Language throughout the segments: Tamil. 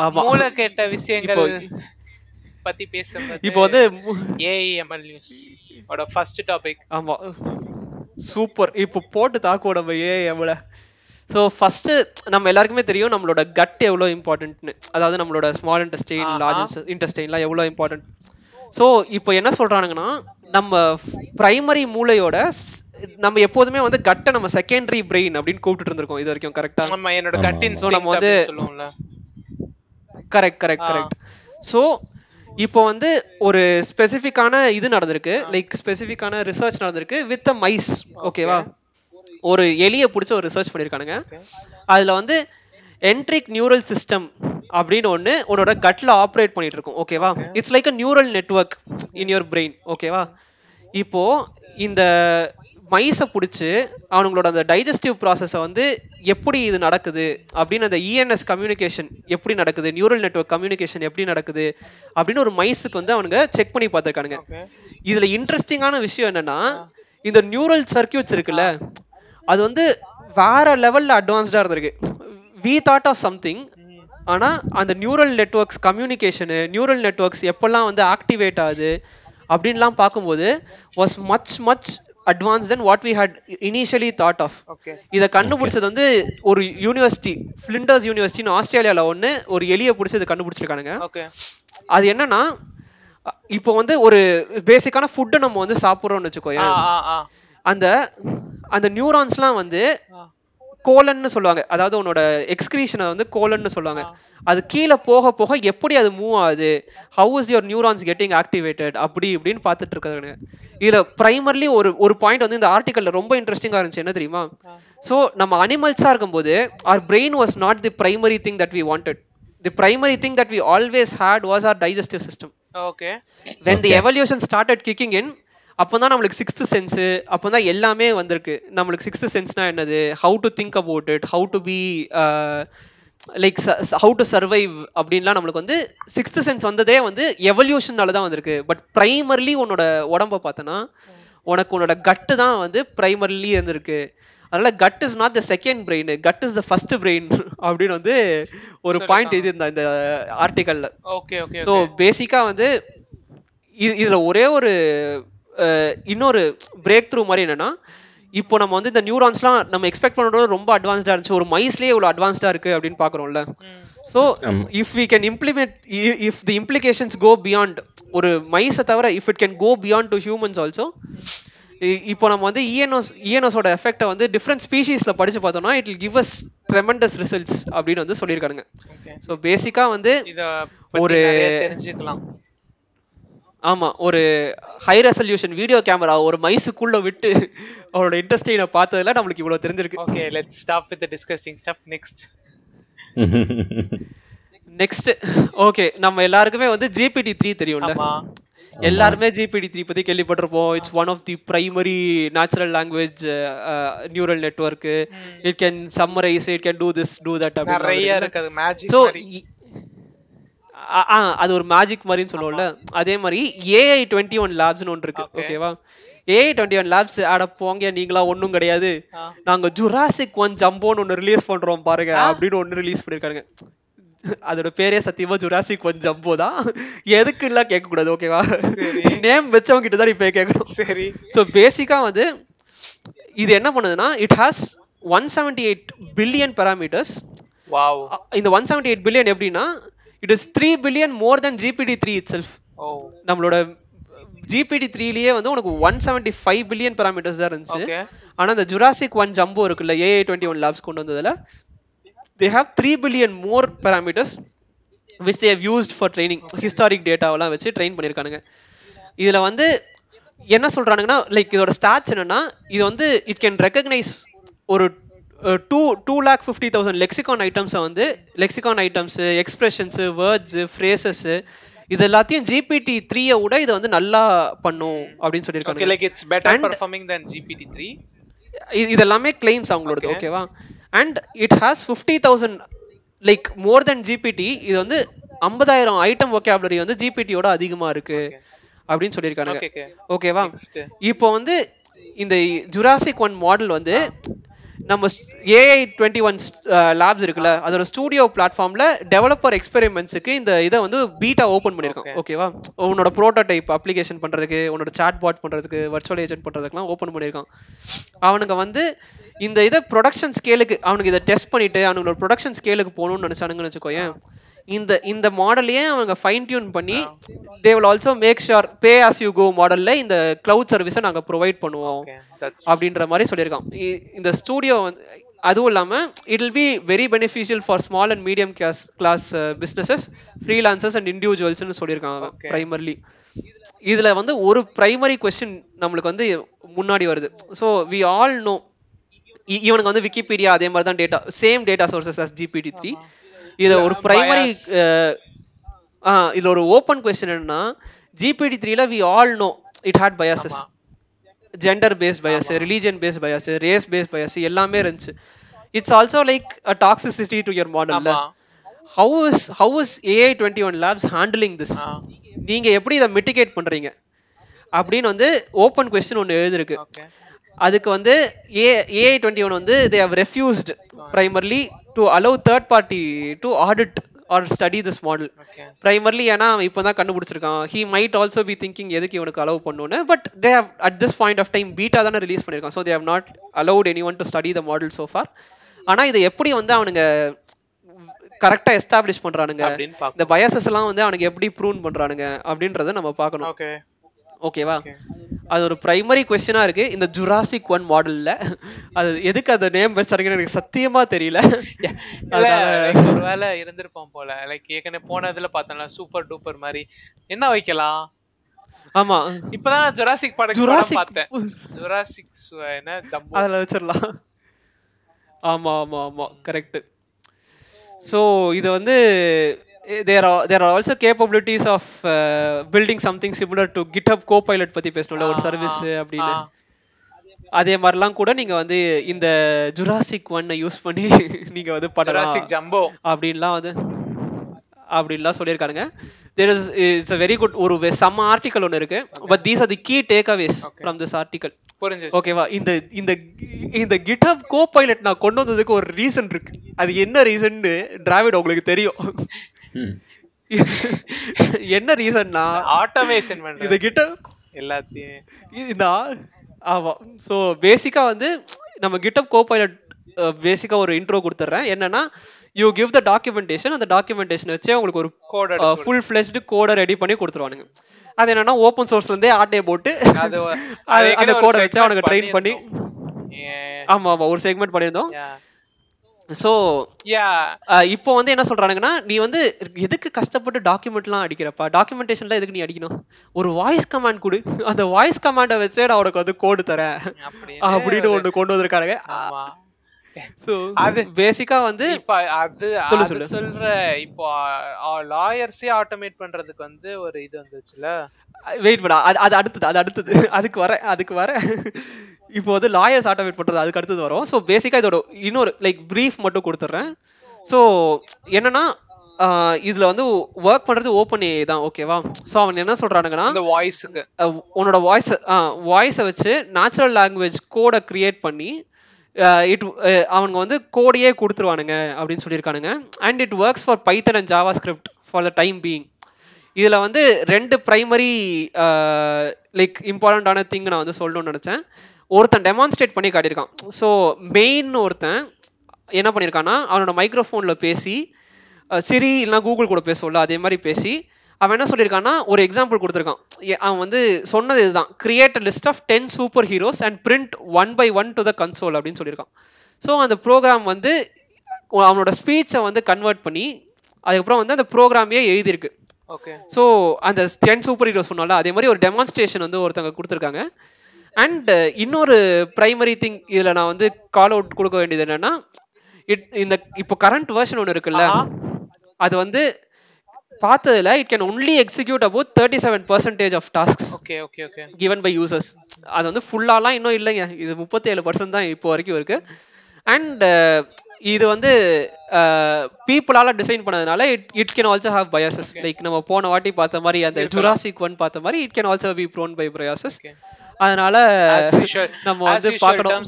ஆமா. மூளை கேட்ட விஷயங்கள் பத்தி பேசுறது இப்போ வந்து ஏஐஎம்எல் நியூஸ் ஓட ஃபர்ஸ்ட் டாபிக் ஆமா. சூப்பர் இப்போ போட்டு தாக்குவோம் நம்ம ஏ எவ்வளோ ஸோ ஃபஸ்ட்டு நம்ம எல்லாருக்குமே தெரியும் நம்மளோட கட் எவ்வளோ இம்பார்ட்டன்ட்னு அதாவது நம்மளோட ஸ்மால் இன்டெஸ்டைன். லார்ஜ் இன்டெஸ்டைன்லாம் எவ்வளோ இம்பார்ட்டன்ட் ஸோ இப்போ என்ன சொல்றானுங்கன்னா நம்ம பிரைமரி மூளையோட நம்ம எப்போதுமே வந்து கட்டை நம்ம செகண்டரி பிரெயின் அப்படின்னு கூப்பிட்டு இருந்திருக்கோம் இது வரைக்கும் கரெக்டா நம்ம என்னோட ஆமா, கட் ஆமா. இன்ஸ்டிங்க்ட் நம்ம வந்து- கரெக்ட் கரெக்ட். கரெக்ட் ஸோ இப்போ வந்து ஒரு ஸ்பெசிஃபிக்கான இது நடந்திருக்கு. லைக் ஸ்பெசிஃபிக்கான ரிசர்ச் நடந்திருக்கு வித் அ மைஸ் ஓகேவா ஒரு எலியை பிடிச்ச ஒரு ரிசர்ச் பண்ணியிருக்கானுங்க. அதில் வந்து என்ட்ரிக் நியூரல் சிஸ்டம் அப்படின்னு ஒன்று உன்னோட கட்ல ஆப்ரேட் பண்ணிட்டு இருக்கும் ஓகேவா it's like a neural network in your brain ஓகேவா இப்போ இந்த மைஸை பிடிச்சி அவனுங்களோட அந்த டைஜஸ்டிவ் ப்ராசஸை வந்து எப்படி இது நடக்குது அப்படின்னு அந்த இஎன்எஸ் கம்யூனிகேஷன் எப்படி நடக்குது? நியூரல் நெட்வொர்க் கம்யூனிகேஷன் எப்படி நடக்குது? அப்படின்னு ஒரு மைஸுக்கு வந்து அவனுங்க செக் பண்ணி பார்த்துருக்கானுங்க. இதுல இன்ட்ரெஸ்டிங்கான விஷயம் என்னன்னா இந்த நியூரல் சர்க்கியூட்ஸ் இருக்குல்ல அது வந்து வேற லெவல்ல அட்வான்ஸ்டா இருந்திருக்கு. வி தாட் ஆஃப் சம்திங் ம். ஆனா அந்த neural networks communication neural networks எப்பெல்லாம் வந்து ஆக்டிவேட் ஆகுது அப்படின்லாம் பார்க்கும்போது was much much advance then what we had initially thought of okay இதை கண்டுபிடிச்சது வந்து ஒரு யூனிவர்சிட்டி ஃபிளிண்டர்ஸ் யூனிவர்சிட்டின்னு ஆஸ்திரேலியாவில் ஒன்று ஒரு எலியை பிடிச்சி இதை கண்டுபிடிச்சிருக்கானுங்க. ஓகே அது என்னன்னா இப்போ வந்து ஒரு பேசிக்கான ஃபுட்டை நம்ம வந்து சாப்பிட்றோம்னு வச்சுக்கோயேன். அந்த அந்த நியூரான்ஸ்லாம் வந்து. கோலன்னு சொல்லுவாங்க. அதாவது உன்னோட எக்ஸ்கிரீஷனை வந்து கோலன்னு சொல்லுவாங்க. அது கீழே போக போக எப்படி அது மூவ் ஆகுது? How is your neurons getting activated அப்படி இப்படின்னு பார்த்துட்டு இருக்காங்க. இதுல பிரைமர்லி ஒரு ஒரு பாயிண்ட் வந்து இந்த ஆர்டிக்கல்ல ரொம்ப இன்ட்ரெஸ்டிங்கா இருந்துச்சு. என்ன தெரியுமா. ஸோ நம்ம அனிமல்ஸா இருக்கும்போது our brain was not the primary thing that we wanted. The primary thing that we always had was our digestive system. Okay when the Okay. evolution started kicking in அப்போ தான் நம்மளுக்கு சிக்ஸ்த் சென்ஸு அப்போ தான் எல்லாமே வந்திருக்கு. நம்மளுக்கு சிக்ஸ்த் சென்ஸ்னா என்னது? How to think about it how to be like how to survive அப்படின்லாம் நம்மளுக்கு வந்து சிக்ஸ்த் சென்ஸ் வந்ததே வந்து எவல்யூஷனால தான் வந்திருக்கு. பட் ப்ரைமர்லி உன்னோட உடம்ப பார்த்தனா உனக்கு உன்னோட கட்டு தான் வந்து ப்ரைமர்லி இருந்திருக்கு. அதனால gut is not the second brain gut is the first brain அப்படின்னு வந்து ஒரு பாயிண்ட் இது இந்த இந்த ஆர்டிக்கல்ல ஓகே ஓகே ஸோ பேசிக்காக வந்து இது இதில் ஒரே ஒரு இன்னொரு பிரேக் த்ரூ மாதிரி என்னன்னா இப்போ நம்ம வந்து இந்த நியூரான்ஸ்லாம் நம்ம எக்ஸ்பெக்ட் பண்ணுறது ரொம்ப அட்வான்ஸ்டாக இருந்துச்சு. ஒரு மைஸ்லேயே இவ்வளோ அட்வான்ஸ்டாக இருக்குது அப்படின்னு பார்க்குறோம்ல. So. If we can implement if the implications go beyond ஒரு மைஸை தவிர if it can go beyond to humans also இப்போ நம்ம வந்து இஎன்ஓஸ் இஎன்ஓஸோட எஃபெக்ட்டை வந்து டிஃப்ரெண்ட் ஸ்பீஷீஸில் படிச்சு பார்த்தோம்னா it will give us tremendous results அப்படின்னு வந்து சொல்லியிருக்கானுங்க. ஸோ பேசிக்காக வந்து ஒரு தெரிஞ்சுக்கலாம். ஆமா ஒரு ஹை ரெசல்யூஷன் வீடியோ கேமரா ஒரு மைஸுக்குள்ள விட்டு அவரோட இன்ட்ரெஸ்டினை பார்த்ததுல நம்மளுக்கு இவ்வளவு தெரிஞ்சிருக்கு. Okay let's stop with the disgusting stuff next next okay நம்ம எல்லாருக்குமே வந்து ஜிபிடி த்ரீ தெரியும்ல? ஆமா. எல்லாருமே ஜிபிடி த்ரீ பத்தி கேள்விப்பட்டிருப்போம். It's one of the primary natural language neural network it can summarise it can do this do that நிறைய இருக்கு அது மேஜிக் ஸோ மாதிரி. அது ஒரு மேஜிக் மாதிரின்னு சொல்லுவோம்ல. அதே மாதிரி ஏஐ டுவெண்ட்டி ஒன் லேப்ஸ்னு ஒன்று இருக்கு. ஓகேவா ஏஐ டுவெண்ட்டி ஒன் லேப்ஸ் ஆட போங்க நீங்களா ஒன்றும் கிடையாது. நாங்க ஜுராசிக் ஒன் ஜம்போன்னு ஒன்று ரிலீஸ் பண்றோம் பாருங்க அப்படின்னு ஒன்று ரிலீஸ் பண்ணிருக்காங்க அதோட பேரே சத்தியமா ஜுராசிக் ஒன் ஜம்போ தான். எதுக்கு கேட்க கூடாது ஓகேவா. நேம் வச்சவங்க கிட்ட தான் இப்போ கேட்கணும். சரி. ஸோ பேசிக்கா வந்து இது என்ன பண்ணுதுன்னா it has one seventy eight billion parameters இந்த ஒன் செவன்டி எயிட் பில்லியன் எப்படின்னா it is three billion more then GPT three itself நம்மளோட ஜிபிடி த்ரீலயே வந்து உனக்கு one seventy five billion parameters தான் இருந்துச்சு. ஓகே ஆனா இந்த ஜுராசிக் ஒன் ஜம்போ இருக்குல்ல ஏஐ டுவெண்ட்டி ஒன் லேப்ஸ் கொண்டு வந்ததுல they have three billion more parameters which they have used for training historic டேட்டாவெல்லாம் வச்சு ட்ரெயின் பண்ணியிருக்கானுங்க இதுல வந்து என்ன சொல்றானுங்கன்னா லைக் இதோட ஸ்டாட்ஸ் என்னன்னா இது வந்து இட் கேன் ரெக்கக்னைஸ் ஒரு two two lakh fifty thousand lexicon ஐட்டம்ஸை வந்து lexicon items expressions words phrases இது எல்லாத்தையும் ஜிபிடி த்ரீயை விட இதை வந்து நல்லா பண்ணும் அப்படின்னு சொல்லியிருக்காங்க. Like it's better performing then GPT 3 இது இது எல்லாமே கிளைம்ஸ் அவங்களோடது Okay. ஓகேவா and it has fifty thousand like more then GPT இது வந்து ஐம்பதாயிரம் ஐட்டம் ஒகேபுலரி வந்து ஜிபிடியோட அதிகமா இருக்கு அப்படின்னு சொல்லியிருக்காங்க. ஓகே ஓகே ஓகேவா இப்போ வந்து இந்த ஜுராசிக் ஒன் மாடல் வந்து நம்ம ஏஐ டுவெண்ட்டி ஒன் லேப்ஸ் இருக்குல்ல அதோட ஸ்டூடியோ பிளாட்ஃபார்ம்ல டெவலப்பர் எக்ஸ்பெரிமெண்ட்ஸுக்கு இந்த இதை வந்து பீட்டா ஓப்பன் பண்ணியிருக்கான். Okay. ஓகேவா உன்னோட ப்ரோட்டோடைப் அப்ளிகேஷன் பண்றதுக்கு உன்னோட சாட் பாட் பண்றதுக்கு வர்ச்சுவல் ஏஜென்ட் பண்றதுக்குலாம் ஓப்பன் பண்ணியிருக்கான். அவனுங்க வந்து இந்த இதை ப்ரொடக்ஷன் ஸ்கேலுக்கு அவனுக்கு இதை டெஸ்ட் பண்ணிட்டு அவனுங்களோட ப்ரொடக்ஷன் ஸ்கேலுக்கு போகணும்னு நினைச்சானுங்கன்னு வச்சுக்கோயேன் இந்த இந்த மாடலையே அவங்க ஃபைன் டியூன் பண்ணி they will also make sure pay as you go மாடல்ல இந்த கிளவுட் சர்வீஸை நாங்க ப்ரொவைட் பண்ணுவோம் அப்படின்ற மாதிரி சொல்லியிருக்கான். இ- இந்த ஸ்டூடியோ வந்து அதுவும் இல்லாமல் it will be very beneficial for small and medium class class businesses freelancers and இண்டிவிஜுவல்ஸ்னு Okay. Primarily இதில் வந்து ஒரு ப்ரைமரி கொஸ்டின் நம்மளுக்கு வந்து முன்னாடி வருது. ஸோ வி ஆல் நோ இவனுக்கு வந்து விக்கிபீடியா அதே மாதிரி தான் data same data sources as GPT three இதில் ஒரு ப்ரைமரி bias. ஆ இதில் ஒரு ஓப்பன் கொஸ்டின் என்னன்னா ஜிபிடி த்ரீல we all know it had biases. Gender based bias religion based bias race based bias எல்லாமே இருந்துச்சு. It's also like a toxicity to your மாடல்ல ஆமா. How is how is AI twenty one labs handling this ah. நீங்க எப்படி இதை மிட்டிகேட் பண்றீங்க? அப்படின்னு வந்து ஓப்பன் கொஸ்டின் ஒன்று எழுதிருக்கு அதுக்கு வந்து ஏ ஏஐ டுவெண்ட்டி ஒன் வந்து they have refused primarily to allow third party to audit or study this model primarily ஏன்னா அவன் இப்போ தான் கண்டுபிடிச்சிருக்கான். He might also be thinking எதுக்கு இவனுக்கு அலோவ் பண்ணணும்னு? But they have at this point of time beta தானே ரிலீஸ் பண்ணியிருக்கான். So they have not allowed any one to study the model so far. ஆனால் இதை எப்படி வந்து அவனுங்க கரெக்டாக எஸ்டாப்ளிஷ் பண்ணுறானுங்க இந்த பயாசஸ் எல்லாம் வந்து அவனுக்கு எப்படி ப்ரூவ் பண்ணுறானுங்க அப்படின்றத நம்ம பார்க்கணும். ஓகே ஓகேவா ஓகே அது ஒரு பிரைமரி கொஸ்டினா இருக்கு. இந்த ஜுராசிக் ஒன் மாடல்ல அது எதுக்கு அந்த நேம் வச்சாருங்கன்னு எனக்கு சத்தியமா தெரியல. இல்ல like ஒரு வேலை இருந்திருப்பான் போல. லைக் ஏற்கனவே போனதுல பார்த்தோம்ல சூப்பர் டூப்பர் மாதிரி. என்ன வைக்கலாம்? ஆமா. இப்பதான் ஜுராசிக் படம் ஜுராசிக் பார்த்தேன். ஜுராசிக் என்ன அதுல வச்சிடலாம். ஆமா ஆமா ஆமா. கரெக்ட் ஸோ இது வந்து there there are also capabilities of building something similar to GitHub copilot பத்தி பேசணும்ல ஒரு சர்வீஸ் அப்படின்னு. அதே மாதிரிலாம் கூட நீங்க வந்து இந்த ஜுராசிக் ஒன்னை யூஸ் பண்ணி நீங்க வந்து பண்ணலாம். ஜம்போ அப்படின்லாம் வந்து அப்படின்லாம் சொல்லியிருக்கானுங்க. There is it's a very good ஒரு செம்ம ஆர்டிக்கல் ஒன்று இருக்கு. But these are the key takeaways from this article ஓகேவா இந்த இந்த இந்த கிட்டப் கோ பைலட் நான் கொண்டு வந்ததுக்கு ஒரு ரீசன் இருக்கு. அது என்ன ரீசன்னு டிராவிட் உங்களுக்கு தெரியும். என்ன ரீசன்னா ஆட்டோமேஷன் பண்றது. கிட்ட எல்லாத்தையும். இந்த ஆமா. ஸோ பேசிக்கா வந்து நம்ம கிட்டப் கோ பைலட் பேசிக்கா ஒரு இன்ட்ரோ கொடுத்துட்றேன் என்னன்னா யூ கிவ் த டாக்குமெண்டேஷன் அந்த டாக்குமெண்டேஷன் வச்சு உங்களுக்கு ஒரு கோட் ஃபுல் ஃபிளெஷ்டு கோடை ரெடி பண்ணி கொடுத்துருவானுங்க. அது என்னன்னா ஓப்பன் சோர்ஸ்ல இருந்தே ஆட்டையை போட்டு அது அந்த கோடை வச்சு அவனுக்கு ட்ரெயின் பண்ணி. ஆமா ஆமா. ஒரு செக்மெண்ட் பண்ணியிருந்தோம். So Yeah. இப்போ வந்து என்ன சொல்றானுங்கன்னா நீ வந்து எதுக்கு கஷ்டப்பட்டு டாக்குமெண்ட்லாம் அடிக்கிறப்பா? டாக்குமெண்டேஷன்லாம் எதுக்கு நீ அடிக்கணும்? ஒரு வாய்ஸ் கமாண்ட் கொடு. அந்த வாய்ஸ் கமாண்டை வச்சே நான் உனக்கு வந்து கோடு தரேன். அப்படின்னு ஒன்று கொண்டு. ஸோ அது- பேசிக்கா வந்து இப்ப அது அது. சொல்ற இப்போ லாயர்ஸே ஆட்டோமேட் பண்றதுக்கு வந்து ஒரு இது வந்துச்சுல? வெயிட் பண்ண அது அது அடுத்தது அது அடுத்தது. அதுக்கு வர அதுக்கு வர. இப்போ வந்து லாயர்ஸ் ஆட்டோமேட் பண்றது அதுக்கு அடுத்தது வரும். ஸோ பேசிக்கா இதோட இன்னொரு லைக் ப்ரீஃப் மட்டும் கொடுத்துட்றேன் ஸோ என்னன்னா இதுல வந்து ஒர்க் பண்றது ஓப்பன் ஏ தான் ஓகேவா ஸோ அவன் என்ன சொல்றானுங்கன்னா அந்த வாய்ஸுக்கு உன்னோட வாய்ஸ் வாய்ஸை வச்சு நேச்சுரல் லாங்குவேஜ் கோடை கிரியேட் பண்ணி இட் அவனுங்க வந்து கோடையே கொடுத்துருவானுங்க அப்படின்னு சொல்லியிருக்கானுங்க. And it works for Python and JavaScript for the time being இதில் வந்து ரெண்டு ப்ரைமரி லைக் இம்பார்ட்டண்ட்டான திங் நான் வந்து சொல்லணும்னு நினச்சேன். ஒருத்தன் டெமான்ஸ்ட்ரேட் பண்ணி காட்டியிருக்கான். ஸோ மெயின் ஒருத்தன் என்ன பண்ணியிருக்கான்னா அவனோட மைக்ரோஃபோனில் பேசி சிரி இல்லைனா கூகுள் கூட பேசுவோம்ல அதே மாதிரி பேசி அவன் என்ன சொல்லியிருக்கான்னா ஒரு எக்ஸாம்பிள் கொடுத்துருக்கான். அவன் வந்து சொன்னது இதுதான். Create list of ten superheroes and print one by one to the console அப்படின்னு சொல்லியிருக்கான். ஸோ அந்த ப்ரோக்ராம் வந்து அவனோட ஸ்பீச்சை வந்து கன்வெர்ட் பண்ணி அதுக்கப்புறம் வந்து அந்த ப்ரோக்ராமையே எழுதியிருக்கு. ஸோ அந்த டென் சூப்பர் ஹீரோ சொன்னால அதே மாதிரி ஒரு டெமான்ஸ்ட்ரேஷன் வந்து ஒருத்தவங்க கொடுத்துருக்காங்க. அண்ட் இன்னொரு பிரைமரி திங் இதில் நான் வந்து கால் அவுட் கொடுக்க வேண்டியது என்னன்னா இட் இந்த இப்போ கரண்ட் வெர்ஷன் ஒன்று இருக்குல்ல. அது வந்து பார்த்ததுல it can only execute about thirty seven percentage of tasks okay okay okay given by users அது வந்து ஃபுல்லாலாம் இன்னும் இல்லைங்க. இது முப்பத்தேழு பர்சன்ட் தான் இப்போ வரைக்கும் இருக்கு. அண்ட் இது வந்து பீப்புளால டிசைன் பண்ணதுனால it it can also have biases like நம்ம போன வாட்டி பார்த்த மாதிரி அந்த ஜுராசிக் ஒன் பார்த்த மாதிரி it can also be prone by biases. அதனால நம்ம வந்து பார்க்கணும்.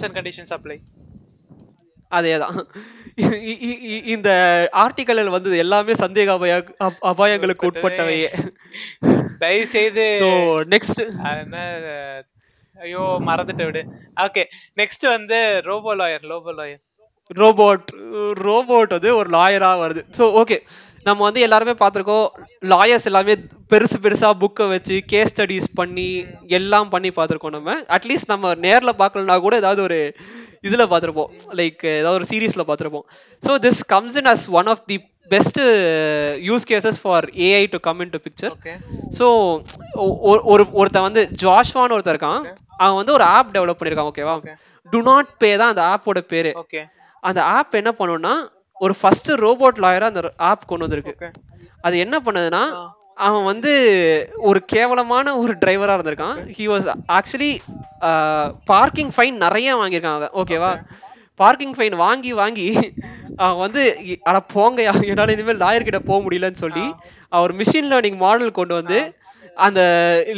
அதேதான். இ- இ- இ- இந்த ஆர்டிக்கலில் வந்தது எல்லாமே சந்தேக அபாய அப்- அபாயங்களுக்கு உட்பட்டவையே. தயவு செய்து நெக்ஸ்ட் அது ஐயோ மறந்துட்டு விடு. ஓகே நெக்ஸ்ட் வந்து robo lawyer robo lawyer robot robot வந்து ஒரு லாயரா வருது. ஸோ ஓகே நம்ம வந்து எல்லாருமே பார்த்துருக்கோம் லாயர்ஸ் எல்லாமே பெருசு பெருசா புக்கை வச்சு கேஸ் ஸ்டடீஸ் பண்ணி எல்லாம் பண்ணி பார்த்துருக்கோம் நம்ம. அட்லீஸ்ட் நம்ம நேர்ல பார்க்கலனா கூட ஏதாவது ஒரு இதுல பார்த்துருப்போம். லைக் ஏதாவது ஒரு சீரீஸ்ல பார்த்துருப்போம். So this comes in as one of the best use cases for AI to come in to picture so ஒரு ஒருத்தன் வந்து ஜாஷ்வான்னு ஒருத்தன் இருக்கான். அவன் வந்து ஒரு ஆப் டெவலப் பண்ணியிருக்கான் ஓகேவா. டு நாட் பே தான் அந்த ஆப்போட பேரு. ஓகே அந்த ஆப் என்ன பண்ணுன்னா ஒரு ஃபர்ஸ்ட் ரோபோட் லாயரா அந்த ஆப் கொண்டு வந்திருக்கு. அது என்ன பண்ணுதுன்னா. அவன் வந்து ஒரு கேவலமான ஒரு டிரைவரா இருந்திருக்கான். He was actually parking fine நிறைய வாங்கியிருக்கான் அவன். ஓகேவா பார்க்கிங் ஃபைன் வாங்கி வாங்கி அவன் வந்து அட போங்கயா என்னால இனிமேல் லாயர் கிட்ட போக முடியலன்னு சொல்லி அவர் மிஷின் லேர்னிங் மாடல் கொண்டு வந்து அந்த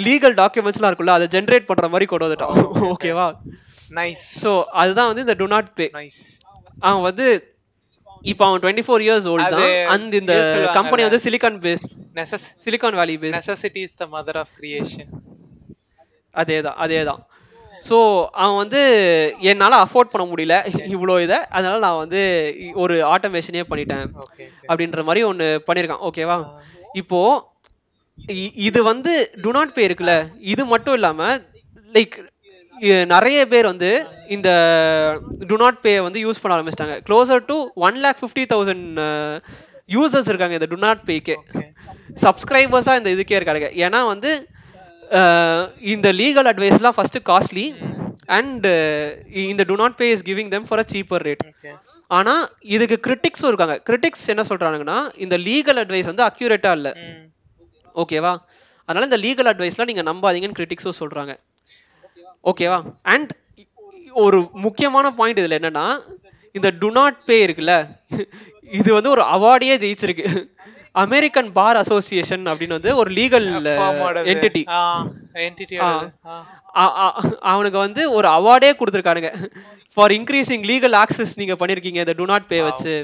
லீகல் டாக்குமெண்ட்ஸ்லாம் இருக்குல்ல அதை ஜென்ரேட் பண்ற மாதிரி கொண்டு வந்துட்டான். ஓகேவா நைஸ் ஸோ அதுதான் வந்து இந்த டு நாட் பே நைஸ் அவன் வந்து இப்போ அவன் டுவெண்ட்டி ஃபோர் இயர்ஸ் ஓல்டு அது தான். அந்த இந்த. கம்பெனி வந்து சிலிகான் பேஸ் நெசஸ் Silicon Valley base necessity is the mother of creation அதேதான் அதேதான். ஸோ அவன் வந்து என்னால் அஃபோர்ட் பண்ண முடியல இவ்வளோ இதை. அதனால நான் வந்து ஒரு ஆட்டோமேஷனே பண்ணிட்டேன். அப்படின்ற மாதிரி ஒன்று பண்ணியிருக்கான். ஓகேவா இப்போ இ- இது வந்து டு நாட் பே இருக்குல்ல. இது மட்டும் இல்லாம லைக் நிறைய பேர் வந்து இந்த டு நாட் பே வந்து யூஸ் பண்ண ஆரம்பிச்சிட்டாங்க. Closer to one lakh fifty thousand users இருக்காங்க இந்த டு நாட் பேக்கே சப்ஸ்கிரைபர்ஸாக இந்த இதுக்கே இருக்காங்க. ஏன்னா வந்து இந்த லீகல் அட்வைஸ்லாம் ஃபர்ஸ்ட் காஸ்ட்லி அண்ட் இந்த DoNotPay is giving them for a cheaper rate okay ஆனா இதுக்கு கிரிட்டிக்ஸும் இருக்காங்க. கிரிட்டிக்ஸ் என்ன சொல்றாங்கன்னா இந்த லீகல் அட்வைஸ் வந்து அக்யூரேட்டா இல்ல. ஓகேவா அதனால இந்த லீகல் அட்வைஸ்லாம் நீங்க நம்பாதீங்கன்னு கிரிட்டிக்ஸும் சொல்றாங்க. ஓகேவா? அண்ட் ஒரு முக்கியமான பாயிண்ட் இதுல என்னன்னா இந்த டு நாட் பே இருக்குல்ல இது வந்து ஒரு அவார்டையே ஜெயிச்சிருக்கு. அமெரிக்கன் பார் அசோசியேஷன் அப்படின்னு வந்து ஒரு லீகல் என்டிட்டி அவனுக்கு வந்து ஒரு அவார்டே கொடுத்துருக்கானுங்க. ஃபார் இன்க்ரீசிங் லீகல் ஆக்சஸ் நீங்க பண்ணிருக்கீங்க இந்த டு நாட் பே வச்சு?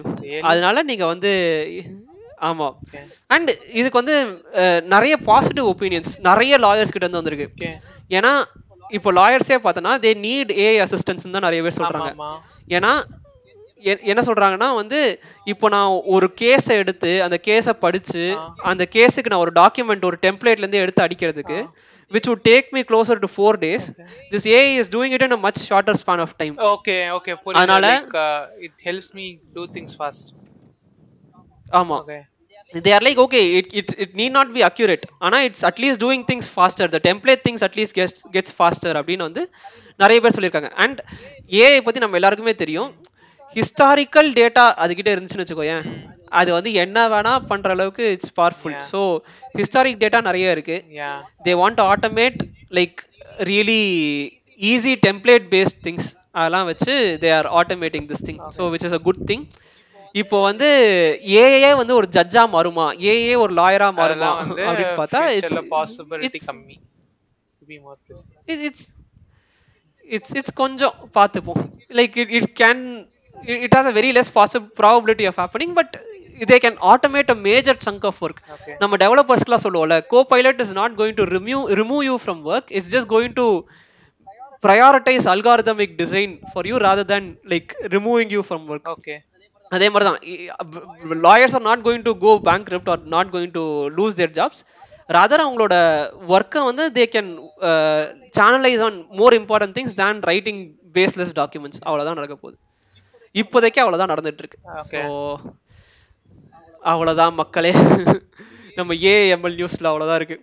அதனால நீங்க வந்து ஆமா. Okay. அண்ட் இதுக்கு வந்து நிறைய பாசிட்டிவ் ஒப்பீனியன்ஸ் நிறைய லாயர்ஸ் கிட்ட இருந்து வந்திருக்கு. ஏன்னா இப்போ லாயர்ஸே பார்த்தோன்னா தே நீட் ஏஐ அசிஸ்டன்ஸ் தான் நிறைய பேர் சொல்றாங்க. ஆமா ஏன்னா என்ன சொல்றாங்கன்னா வந்து இப்போ நான் ஒரு கேஸை எடுத்து அந்த கேஸை படிச்சு அந்த கேஸுக்கு நான் ஒரு டாக்குமெண்ட் ஒரு டெம்ப்ளேட்ல இருந்து எடுத்து அடிக்கிறதுக்கு would take me closer to four days this AI is doing it in a much shorter span of time. Okay okay அதனால- it helps me to things fast ஆமா. They are like okay it, it, it need not be accurate. ஆனா it's at least doing things faster. The template things at least gets gets faster அப்படின்னு வந்து நிறைய பேர் சொல்லியிருக்காங்க. அண்ட் ஏஐ பத்தி நம்ம எல்லாருக்குமே தெரியும். ஹிஸ்டாரிக்கல் டேட்டா அதுகிட்ட இருந்துச்சுன்னு வச்சுக்கோயேன். அது வந்து என்ன வேணா பண்ற அளவுக்கு it's powerful so historic data நிறைய இருக்கு. They want to automate like really easy template based things அதெல்லாம் வச்சு they are automating this thing so which is a good thing இப்போ வந்து ஏஏ வந்து ஒரு ஜட்ஜா மாறுமா? ஏஏ ஒரு லாயரா மாறுமா? அப்படின்னு பார்த்தா பாசிபிலிட்டி கம்மி. இட்ஸ் இட்ஸ் இட்ஸ் கொஞ்சம் பார்த்துப்போம். Like it it can it has a very less possible probability of happening but they can automate a major chunk of work நம்ம டெவலப்பர்ஸ்க்குலாம் சொல்லுவோம்ல copilot is not going to remove remove you from work it's just going to prioritise algorithmic design for you rather than like removing you from work okay அதே மாதிரி தான் lawyers are not going to go bankrupt are not going to lose their jobs rather அவங்களோட ஒர்க்கை வந்து they can channelise on more important things than writing baseless documents அவ்வளோதான் நடக்க போகுது. இப்போதைக்கு அவ்வளோதான் நடந்துட்டு இருக்கு. ஸோ அவ்வளோதான் மக்களே. நம்ம ஏஎம்எல் நியூஸில் அவ்வளோதான் இருக்கு.